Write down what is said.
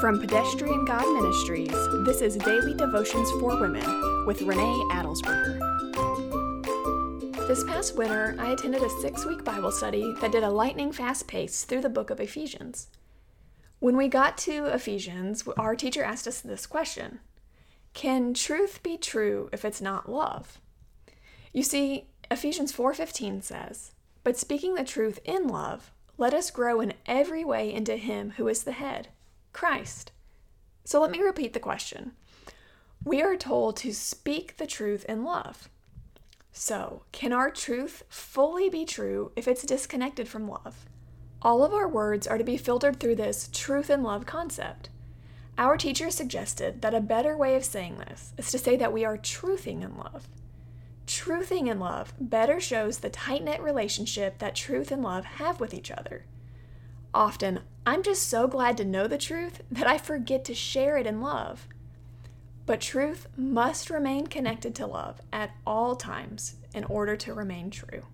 From Pedestrian God Ministries, this is Daily Devotions for Women with Renee Adelsberger. This past winter, I attended a six week Bible study that did a lightning fast pace through the book of Ephesians. When we got to Ephesians, our teacher asked us this question Can truth be true if it's not love? You see, Ephesians 4:15 says, "But speaking the truth in love, let us grow in every way into him who is the head, Christ." So let me repeat the question. We are told to speak the truth in love. So, can our truth fully be true if it's disconnected from love? All of our words are to be filtered through this truth and love concept. Our teacher suggested that a better way of saying this is to say that we are truthing in love. Truthing in love better shows the tight knit relationship that truth and love have with each other. Often, I'm just so glad to know the truth that I forget to share it in love. But truth must remain connected to love at all times in order to remain true.